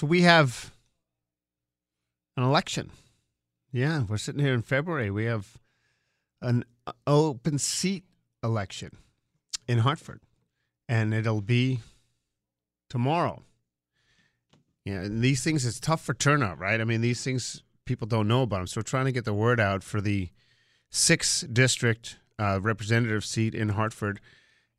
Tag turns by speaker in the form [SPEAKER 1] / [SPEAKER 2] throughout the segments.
[SPEAKER 1] So we have an election. Yeah, we're sitting here in February. We have an open seat election in Hartford, and it'll be tomorrow. Yeah, and these things it's tough for turnout, right? I mean, these things people don't know about them. So we're trying to get the word out for the sixth district uh, representative seat in Hartford,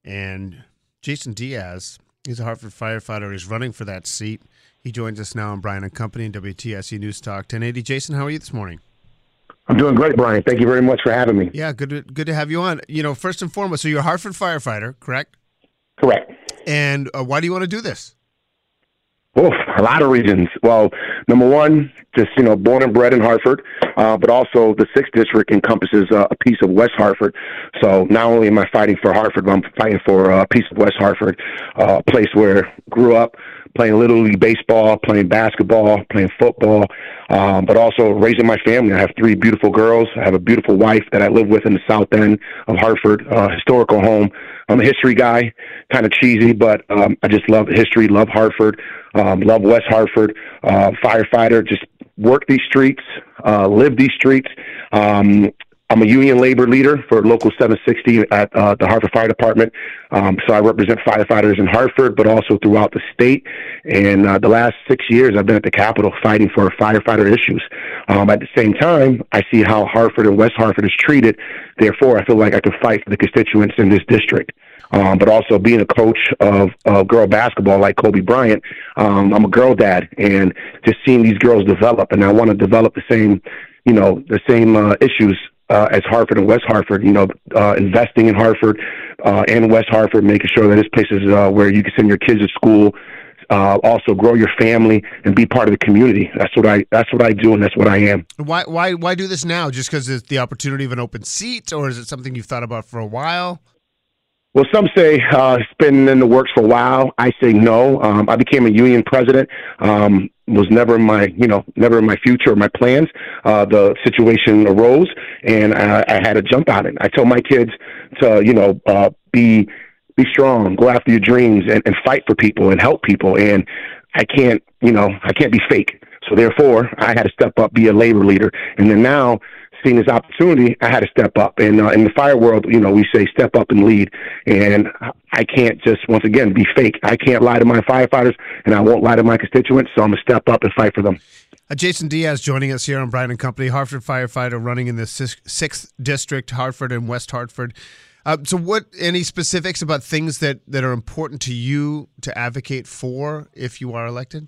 [SPEAKER 1] and Jason Diaz, he's a Hartford firefighter. He's running for that seat. He joins us now on Brian and Company and WTIC News Talk 1080. Jason, how are you this morning?
[SPEAKER 2] I'm doing great, Brian. Thank you very much for having me.
[SPEAKER 1] Yeah, good to, good to have you on. You know, first and foremost, so you're a Hartford firefighter, correct?
[SPEAKER 2] Correct.
[SPEAKER 1] And uh, why do you want to do this?
[SPEAKER 2] Oof, a lot of reasons. Well, number one, just you know, born and bred in Hartford, uh, but also the sixth district encompasses uh, a piece of West Hartford. So not only am I fighting for Hartford, but I'm fighting for uh, a piece of West Hartford, uh, a place where I grew up, playing little league baseball, playing basketball, playing football, um, but also raising my family. I have three beautiful girls. I have a beautiful wife that I live with in the south end of Hartford, uh, historical home. I'm a history guy, kind of cheesy, but um, I just love history, love Hartford, um, love West Hartford, uh, firefighter, just work these streets, uh, live these streets. Um, I'm a union labor leader for Local 760 at uh, the Hartford Fire Department. Um, so I represent firefighters in Hartford, but also throughout the state. And uh, the last six years, I've been at the Capitol fighting for firefighter issues. Um, at the same time, I see how Hartford and West Hartford is treated. Therefore, I feel like I can fight for the constituents in this district. Um, but also being a coach of, of girl basketball like Kobe Bryant, um, I'm a girl dad, and just seeing these girls develop, and I want to develop the same, you know, the same uh, issues uh, as Hartford and West Hartford. You know, uh, investing in Hartford uh, and West Hartford, making sure that this place is uh, where you can send your kids to school. Uh, also, grow your family and be part of the community. That's what I. That's what I do, and that's what I am.
[SPEAKER 1] Why? Why? Why do this now? Just because it's the opportunity of an open seat, or is it something you've thought about for a while?
[SPEAKER 2] Well, some say uh, it's been in the works for a while. I say no. Um, I became a union president. Um, was never in my, you know, never in my future or my plans. Uh, the situation arose, and I, I had to jump on it. I told my kids to, you know, uh, be be strong, go after your dreams, and, and fight for people and help people. And I can't, you know, I can't be fake. So therefore, I had to step up, be a labor leader, and then now seeing this opportunity, I had to step up. And uh, in the fire world, you know, we say step up and lead. And I can't just once again be fake. I can't lie to my firefighters, and I won't lie to my constituents. So I'm gonna step up and fight for them.
[SPEAKER 1] Uh, Jason Diaz joining us here on Brian and Company, Hartford firefighter running in the sixth district, Hartford and West Hartford. Uh, so, what any specifics about things that that are important to you to advocate for if you are elected?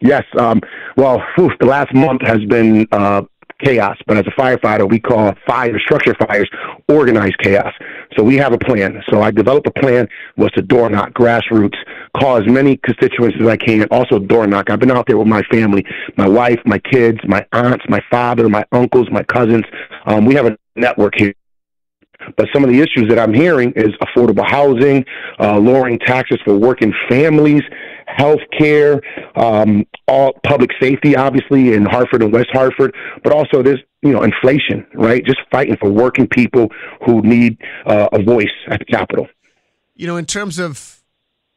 [SPEAKER 2] Yes. Um, well, whew, the last month has been uh, chaos. But as a firefighter, we call fire structure fires organized chaos. So we have a plan. So I developed a plan was to door knock grassroots, call as many constituents as I can. Also door knock. I've been out there with my family, my wife, my kids, my aunts, my father, my uncles, my cousins. Um, we have a network here. But some of the issues that I'm hearing is affordable housing, uh, lowering taxes for working families, health care, um, all public safety, obviously in Hartford and West Hartford, but also there's you know inflation, right? Just fighting for working people who need uh, a voice at the Capitol.
[SPEAKER 1] You know, in terms of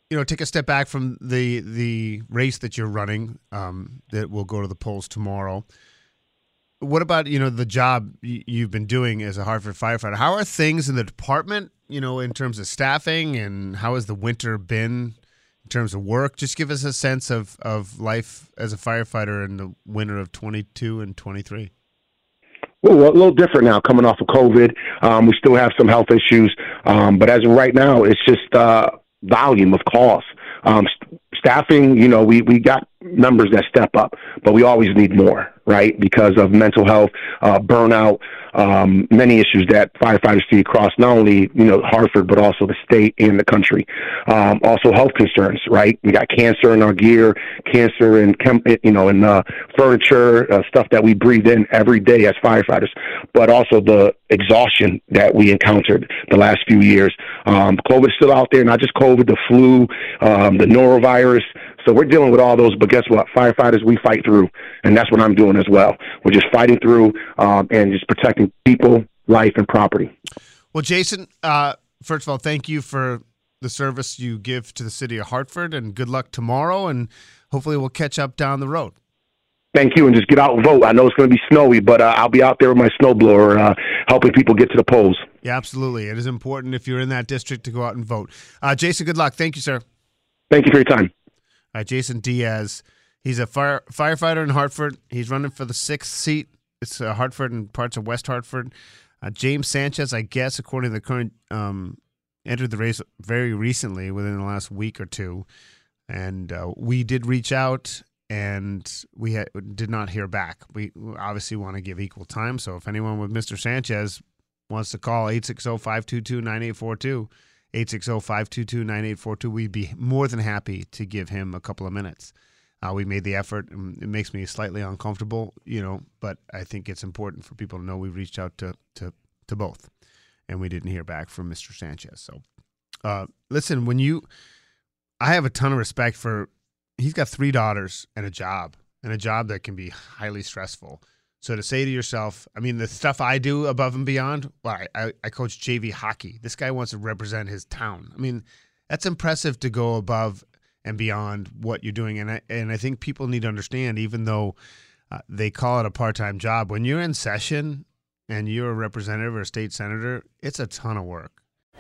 [SPEAKER 1] you know, take a step back from the the race that you're running um, that will go to the polls tomorrow. What about you know the job you've been doing as a Hartford firefighter? How are things in the department? You know, in terms of staffing, and how has the winter been in terms of work? Just give us a sense of, of life as a firefighter in the winter of 22 and 23.
[SPEAKER 2] Well, a little different now coming off of COVID. Um, we still have some health issues, um, but as of right now, it's just uh, volume of calls. Um, st- staffing, you know, we, we got numbers that step up, but we always need more. Right? Because of mental health, uh, burnout, um, many issues that firefighters see across not only you know Hartford but also the state and the country. Um, also health concerns, right? We got cancer in our gear, cancer in chem- you know in uh, furniture, uh, stuff that we breathe in every day as firefighters, but also the exhaustion that we encountered the last few years. Um, COVID is still out there, not just COVID, the flu, um, the norovirus. So we're dealing with all those, but guess what? Firefighters, we fight through, and that's what I'm doing as well. We're just fighting through um, and just protecting people, life, and property.
[SPEAKER 1] Well, Jason, uh, first of all, thank you for the service you give to the city of Hartford, and good luck tomorrow. And hopefully, we'll catch up down the road.
[SPEAKER 2] Thank you, and just get out and vote. I know it's going to be snowy, but uh, I'll be out there with my snowblower, uh, helping people get to the polls.
[SPEAKER 1] Yeah, absolutely. It is important if you're in that district to go out and vote. Uh, Jason, good luck. Thank you, sir.
[SPEAKER 2] Thank you for your time.
[SPEAKER 1] Uh, Jason Diaz. He's a fire, firefighter in Hartford. He's running for the sixth seat. It's uh, Hartford and parts of West Hartford. Uh, James Sanchez, I guess, according to the Courant, um, entered the race very recently, within the last week or two. And uh, we did reach out, and we ha- did not hear back. We obviously want to give equal time. So if anyone with Mr. Sanchez wants to call 860 522 9842, 860-522-9842. We'd be more than happy to give him a couple of minutes. Uh, we made the effort. And it makes me slightly uncomfortable, you know, but I think it's important for people to know we reached out to to to both, and we didn't hear back from Mr. Sanchez. So, uh, listen, when you, I have a ton of respect for. He's got three daughters and a job, and a job that can be highly stressful. So to say to yourself, I mean, the stuff I do above and beyond, well, I, I coach JV hockey. This guy wants to represent his town. I mean, that's impressive to go above and beyond what you're doing. And I, and I think people need to understand, even though uh, they call it a part time job, when you're in session and you're a representative or a state senator, it's a ton of work.